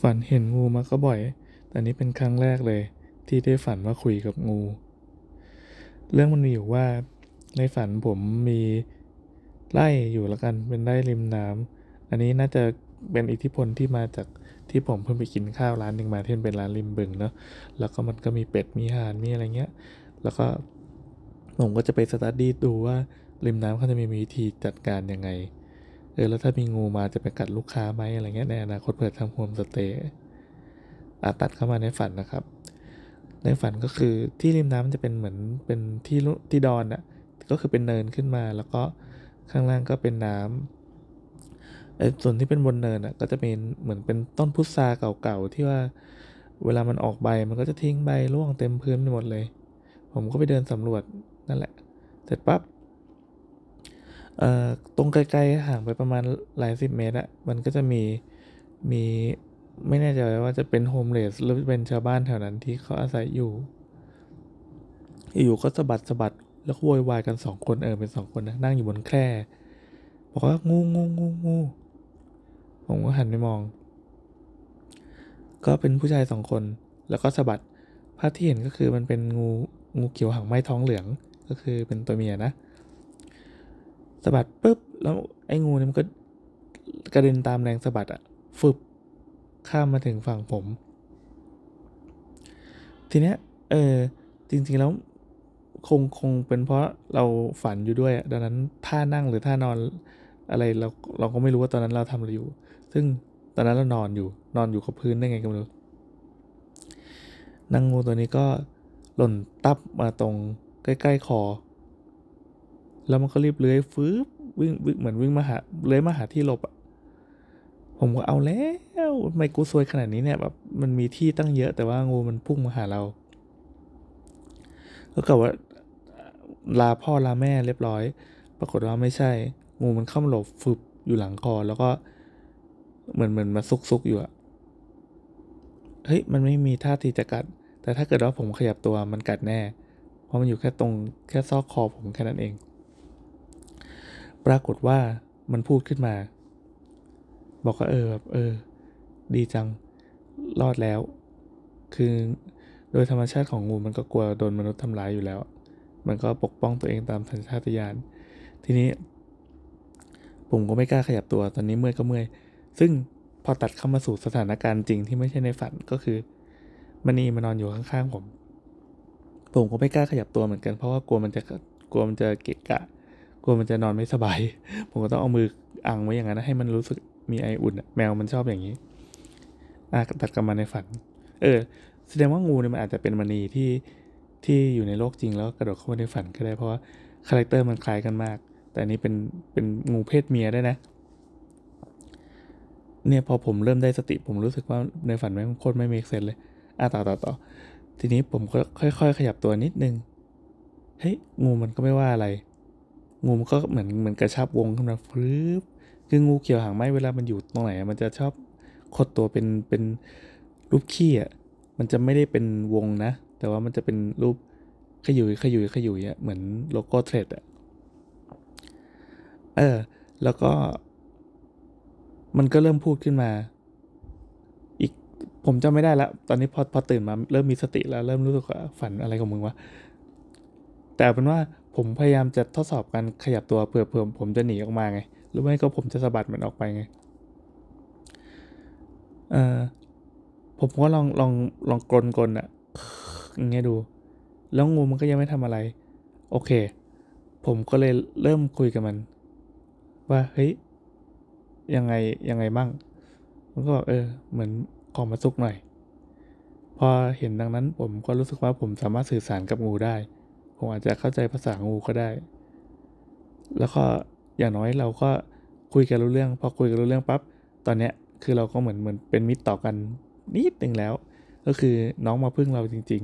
ฝันเห็นงูมาก็บ่อย แต่นี่เป็นครั้งแรกเลย ที่ได้ฝันว่าคุยกับงู เรื่องมันมีอยู่ว่า ในฝันผมมีไร่อยู่แล้วกันเป็นไร่ริมน้ำอันนี้น่าจะเป็นอิทธิพลที่มาจากที่ผมเพิ่งไปกินข้าวร้านหนึ่งมาที่เป็นร้านริมบึงเนาะ แล้วก็มันก็มีเป็ดมีห่านมีอะไรเงี้ย แล้วก็ผมก็จะไป study ดูว่าริมน้ำเขาจะมีวิธีจัดการยังไง เออแล้วถ้ามีงูมาจะไปกัดลูกค้าไหมอะไรเงี้ยในอนาคตเปิดทำโฮมสเตย์อาตัดเข้ามาในฝันนะครับ ในฝันก็คือที่ริมน้ำจะเป็นเหมือนเป็นที่ที่ดอนอะ่ะก็คือเป็นเนินขึ้นมา แล้วก็ข้างล่างก็เป็นน้ำไอ้ส่วนที่เป็นบนเนินอะ่ะก็จะเป็นเหมือนเป็นต้นพุทราเก่าๆที่ว่าเวลามันออกใบมันก็จะทิ้งใบร่วงเต็มพื้นไปหมดเลย ผมก็ไปเดินสำรวจนั่นแหละ เสร็จปั๊บ ตรงไกลๆห่างไปประมาณหลายสิบเมตรอะมันก็จะมีมีไม่แน่ใจว่าจะเป็นโฮมเลสหรือเป็นชาวบ้านแถวนั้นที่เขาอาศัยอยู่ อยู่ก็สะบัดสะบัดแล้วโวยวายกันสองคนเออเป็นสองคนนะนั่งอยู่บนแคร่บอกว่างูงูงูงูผมก็หันไปมอง ก็เป็นผู้ชายสองคน แล้วก็สะบัดภาพที่เห็นก็คือมันเป็นงูงูเขียวหางไหม้ท้องเหลืองก็คือเป็นตัวเมียนะ สะบัดปุ๊บ แล้วไอ้งูนี่มันก็กระเด็นตามแรงสะบัดอะฟึบข้ามมาถึงฝั่งผม ทีเนี้ยเออจริง ๆ แล้วคงคงเป็นเพราะเราฝันอยู่ด้วย ดังนั้นท่านั่งหรือท่านอนอะไรเราเราก็ไม่รู้ว่าตอนนั้นเราทำอะไรอยู่ ซึ่งตอนนั้นเรานอนอยู่นอนอยู่กับพื้นได้ไงก็ไม่รู้นางงูตัวนี้ก็หล่นตับมาตรงใกล้ ๆ คอ แล้วมันก็รีบเลื้อยฟื้บวิ่งวิ่งเหมือนวิ่งมาหาเลื้อยมาหาที่หลบอะผมก็เอาแล้วทำไมกูซวยขนาดนี้เนี่ยแบบมันมีที่ตั้งเยอะแต่ว่างูมันพุ่งมาหาเรา ก็กบว่าลาพ่อลาแม่เรียบร้อย ปรากฏว่าไม่ใช่ งูมันเข้ามาหลบฟึบอยู่หลังคอแล้วก็เหมือนเหมือนมาซุกซุกอยู่อะเฮ้ยมันไม่มีท่าทีจะกัด แต่ถ้าเกิดว่าผมขยับตัวมันกัดแน่ เพราะมันอยู่แค่ตรงแค่ซอกคอผมแค่นั้นเอง ปรากฏว่ามันพูดขึ้นมา บอกว่าเออแบบเออ ดีจังรอดแล้ว คือโดยธรรมชาติของงูมันก็กลัวโดนมนุษย์ทำร้ายอยู่แล้ว มันก็ปกป้องตัวเองตามสัญชาตญาณทีนี้ ผมก็ไม่กล้าขยับตัวตอนนี้เมื่อยก็เมื่อย ซึ่งพอตัดเข้ามาสู่สถานการณ์จริงที่ไม่ใช่ในฝันก็คือมณีมานอนอยู่ข้างๆผม ผมก็ไม่กล้าขยับตัวเหมือนกันเพราะว่ากลัวมันจะกลัวมันจะเกะกะ กลัวมันจะนอนไม่สบาย ผมก็ต้องเอามืออังไว้อย่างนั้นให้มันรู้สึกมีไออุ่นแมวมันชอบอย่างนี้อะตัดกลับมาในฝัน เออ แสดงว่างูเนี่ยมันอาจจะเป็นมณีที่ที่อยู่ในโลกจริงแล้วกระโดดเข้ามาในฝันก็ได้เพราะว่า character มันคล้ายกันมาก แต่อันนี้เป็นเป็นงูเพศเมียได้นะ เนี่ยพอผมเริ่มได้สติผมรู้สึกว่าในฝันแม่งโคตรไม่ make sense เลยอะต่อต่อต่อทีนี้ผมก็ค่อย ๆ ขยับตัวนิดนึงเฮ้ยงูมันก็ไม่ว่าอะไร งูมันก็เหมือนเหมือนกระชับวงขึ้นมาฟึบคืองูเขียวหางไหมเวลามันอยู่ตรงไหน มันจะชอบคดตัวเป็นเป็นรูปขี้อะมันจะไม่ได้เป็นวงนะ แต่ว่ามันจะเป็นรูปขยุยขยุยขยุยอะเหมือนโลโก้เทรดอะเออ แล้วก็ มันก็เริ่มพูดขึ้นมา อีกผมจำไม่ได้แล้วตอนนี้พอพอตื่นมาเริ่มมีสติแล้ว เริ่มรู้สึกว่าฝันอะไรของมึงวะแต่เป็นว่า ผมพยายามจะทดสอบการขยับตัวเผื่อเผื่อผมจะหนีออกมาไง หรือไม่ก็ผมจะสะบัดมันออกไปไงเออผมก็ลองลองลองกลนกลอะอย่างเงี้ยดู แล้วงูมันก็ยังไม่ทำอะไร โอเค ผมก็เลยเริ่มคุยกับมัน ว่าเฮ้ยยังไงยังไงบ้าง มันก็บอกเออ เหมือนขอมาซุกหน่อย พอเห็นดังนั้นผมก็รู้สึกว่าผมสามารถสื่อสารกับงูได้ ผมอาจจะเข้าใจภาษางูก็ได้ แล้วก็อย่างน้อยเราก็คุยกันรู้เรื่อง พอคุยกันรู้เรื่องปั๊บตอนเนี้ยคือเราก็เหมือนเหมือนเป็นมิตรต่อกันนิดนึงแล้ว ก็คือน้องมาพึ่งเราจริง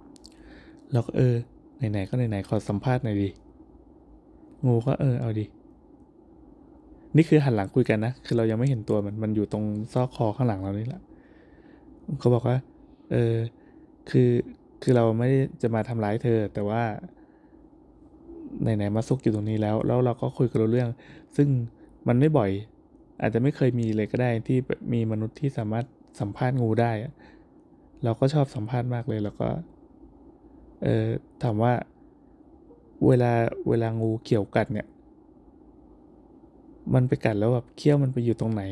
ๆ เราก็เออไหนๆก็ไหนๆขอสัมภาษณ์หน่อยดิงูก็เออเอาดินี่คือหันหลังคุยกันนะ คือเรายังไม่เห็นตัวมัน มันอยู่ตรงซอกคอข้างหลังเรานี่แหละ เขาบอกว่า เออ คือ คือเราไม่ได้จะมาทำร้ายเธอ แต่ว่าไหนๆมาซุกอยู่ตรงนี้แล้ว แล้วเราก็คุยกันรู้เรื่อง ซึ่งมันไม่บ่อย อาจจะไม่เคยมีเลยก็ได้ที่มีมนุษย์ที่สามารถสัมภาษณ์งูได้ เราก็ชอบสัมภาษณ์มากเลยแล้วก็ เออถามว่า เวลาเวลางูเขี่ยวกัดเนี่ย มันไปกัดแล้วแบบเขี้ยวมันไปอยู่ตรงไหน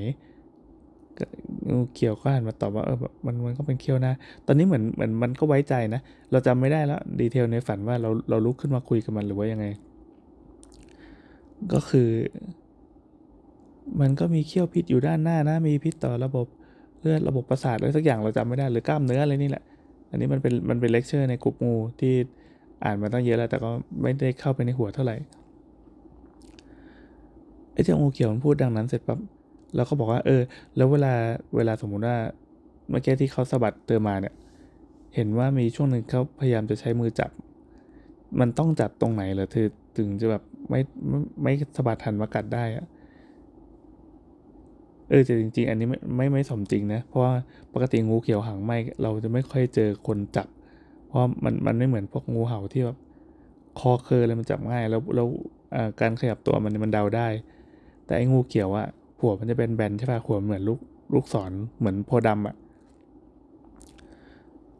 เขียวก็หันมาตอบว่าเออแบบมันมันก็เป็นเขี้ยวน้าตอนนี้เหมือนเหมือนมันก็ไว้ใจนะ เราจำไม่ได้แล้วดีเทลในฝันว่าเราเราลุกขึ้นมาคุยกับมันหรือว่ายังไง ก็คือ มันก็มีเขี้ยวพิษอยู่ด้านหน้านะ มีพิษต่อระบบเลือดระบบประสาทอะไรสักอย่างเราจำไม่ได้หรือกล้ามเนื้ออะไรนี่แหละ อันนี้มันเป็นมันเป็นเลคเชอร์ในกลุ่มงูที่อ่านมาตั้งเยอะแล้ว แต่ก็ไม่ได้เข้าไปในหัวเท่าไหร่ไอ้เจ้างูเขียวมันพูดดังนั้นเสร็จปั๊บ เราก็บอกว่า เออ แล้วเวลาเวลาสมมุติว่าเมื่อกี้ที่เขาสะบัดเติมมาเนี่ย เห็นว่ามีช่วงหนึ่งเขาพยายามจะใช้มือจับ มันต้องจับตรงไหนเหรอถึงถึงจะแบบไม่ไม่สะบัดทันมากัดได้อะเออแต่จริง ๆ อันนี้ไม่ไม่ไม่สมจริงนะ เพราะว่าปกติงูเขียวหางไหมเราจะไม่ค่อยเจอคนจับ เพราะมันมันไม่เหมือนพวกงูเห่าที่แบบคอเคออะไรมันจับง่าย แล้วแล้วการขยับตัวมันมันเดาได้ แต่ไอ้งูเขียวอะ หัวมันจะเป็นแบนใช่ป่ะหัวเหมือนลูกลูกศรเหมือนโพดำอะ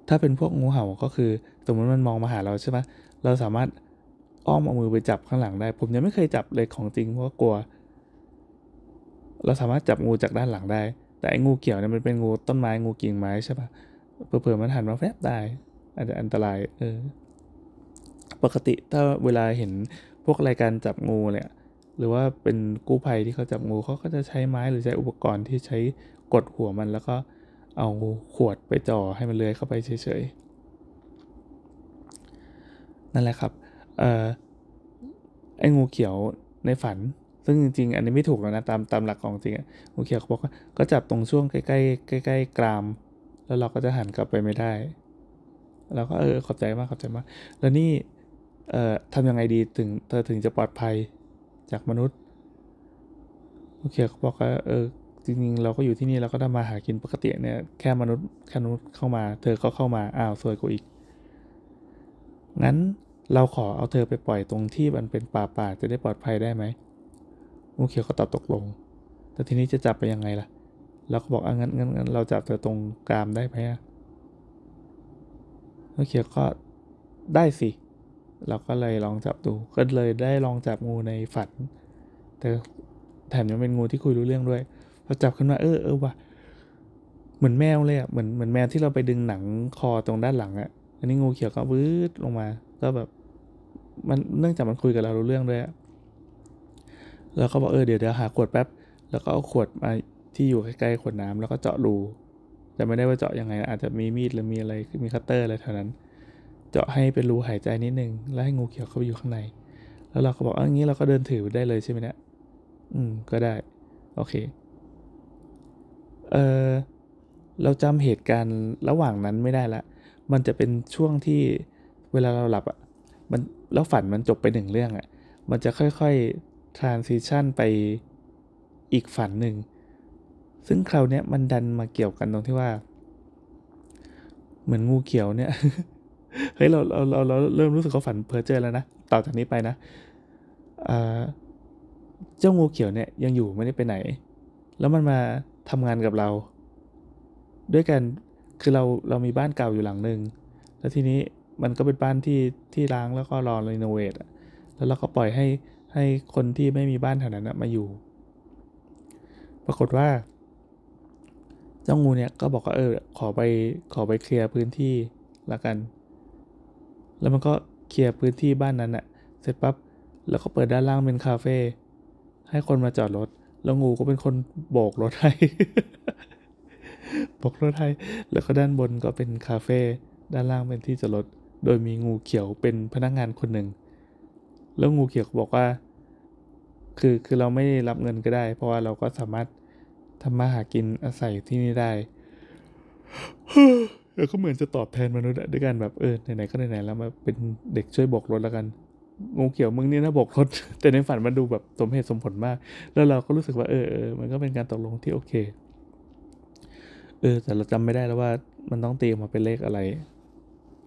ถ้าเป็นพวกงูเห่าก็คือ สมมติมันมองมาหาเราใช่ไหมเราสามารถอ้อมเอามือไปจับข้างหลังได้ ผมยังไม่เคยจับเลยของจริงเพราะกลัว เราสามารถจับงูจากด้านหลังได้ แต่ไอ้งูเขียวเนี่ยมันเป็นงูต้นไม้งูกิ่งไม้ใช่ปะเผื่อมันหันมาแฟบได้อาจจะอันตรายเออปกติถ้าเวลาเห็นพวกรายการจับงูเนี่ย หรือว่าเป็นกู้ภัยที่เขาจับงูเขาก็จะใช้ไม้หรือใช้อุปกรณ์ที่ใช้กดหัวมันแล้วก็เอาขวดไปจ่อให้มันเลื้อยเข้าไปเฉยๆ นั่นแหละครับเอ่อไอ้งูเขียวในฝัน ซึ่งจริงๆ อันนี้ไม่ถูกแล้วนะตามตามหลักของจริงงูเขียวเขาบอกว่าก็จับตรงช่วงใกล้ๆใกล้ๆกราม แล้วเราก็จะหันกลับไปไม่ได้เราก็เออขอบใจมากขอบใจมาก แล้วนี่เอ่อทำยังไงดีถึงเธอถึงจะปลอดภัย จากมนุษย์โอเคเขาบอกว่าเออจริงๆเราก็อยู่ที่นี่เราก็ทำมาหากินปกติเนี่ยแค่มนุษย์แค่มนุษย์เข้ามา เธอก็เข้ามาอ้าวสวยกว่าอีก งั้นเราขอเอาเธอไปปล่อยตรงที่มันเป็นป่าป่าจะได้ปลอดภัยได้ไหมงูเขียวก็ตอบตกลง แต่ทีนี้จะจับไปยังไงล่ะ เราก็บอกอะงั้นงั้นงั้นเราจับเธอตรงกรามได้ไหมงูเขียวก็ได้สิ เราก็เลยลองจับดู ก็เลยได้ลองจับงูในฝัน แต่แถมยังเป็นงูที่คุยรู้เรื่องด้วยพอจับขึ้นมาเออเออว่ะเหมือนแมวเลยอะเหมือนเหมือนแมวที่เราไปดึงหนังคอตรงด้านหลังอะอันนี้งูเขียวก็วืดลงมา ก็แบบมันเนื่องจากมันคุยกับเรารู้เรื่องด้วยแล้วก็บอกเออเดี๋ยวเดี๋ยวหาขวดแป๊บ แล้วก็เอาขวดมาที่อยู่ใกล้ๆขวดน้ำแล้วก็เจาะรูแต่ไม่ได้ว่าเจาะยังไงอาจจะมีมีดหรือมีอะไรมีคัตเตอร์อะไรเท่านั้น เจาะให้เป็นรูหายใจนิดนึงแล้วให้งูเขียวเข้าไปอยู่ข้างใน แล้วเราก็บอกอันนี้เราก็เดินถือได้เลยใช่ไหมเนี่ยอืมก็ได้ โอเค เออเราจำเหตุการณ์ระหว่างนั้นไม่ได้ละ มันจะเป็นช่วงที่เวลาเราหลับอะ่ะมันแล้วฝันมันจบไปหนึ่งเรื่องอะ่ะ มันจะค่อยๆ transition ไปอีกฝันหนึ่ง ซึ่งคราวนี้มันดันมาเกี่ยวกันตรงที่ว่า เหมือนงูเขียวเนี่ย เฮ้ยเราเราเราเราเริ่มรู้สึกเขาฝันเพ้อเจอแล้วนะต่อจากนี้ไปนะเจ้างูเขียวเนี่ยยังอยู่ไม่ได้ไปไหน แล้วมันมาทำงานกับเรา ด้วยกันคือเราเรามีบ้านเก่าอยู่หลังหนึ่งแล้วทีนี้มันก็เป็นบ้านที่ที่ล้างแล้วก็รอรีโนเวทแล้วเราก็ปล่อยให้ให้คนที่ไม่มีบ้านแถวนั้นมาอยู่ ปรากฏว่า เจ้างูเนี่ยก็บอกว่าเออขอไปขอไปเคลียร์พื้นที่ละกัน แล้วมันก็เคลียร์พื้นที่บ้านนั้นอะเสร็จปั๊บแล้วก็เปิดด้านล่างเป็นคาเฟ่ให้คนมาจอดรถ แล้วงูก็เป็นคนโบกรถให้โบกรถให้แล้วก็ด้านบนก็เป็นคาเฟ่ด้านล่างเป็นที่จอดรถ โดยมีงูเขียวเป็นพนักงงานคนหนึ่ง แล้วงูเขียวบอกว่า คือคือเราไม่รับเงินก็ได้ เพราะว่าเราก็สามารถทำมาหากินอาศัยที่นี่ได้ แล้วก็เหมือนจะตอบแทนมนุษย์ด้วยกันแบบเออไหนๆก็ไหนๆแล้วมาเป็นเด็กช่วยบอกรถแล้วกันงูเขียวมึงนี่นะบอกรถ แต่ในฝันมันดูแบบสมเหตุสมผลมาก แล้วเราก็รู้สึกว่าเออเออมันก็เป็นการตกลงที่โอเค เออ แต่เราจำไม่ได้แล้วว่ามันต้องตีมาเป็นเลขอะไร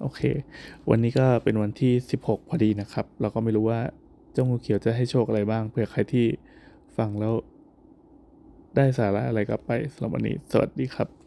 โอเค วันนี้ก็เป็นวันที่ 16 พอดีนะครับ เราก็ไม่รู้ว่าเจ้างูเขียวจะให้โชคอะไรบ้างเผื่อใครที่ฟังแล้ว ได้สาระอะไรกลับไปสำหรับวันนี้ สวัสดีครับ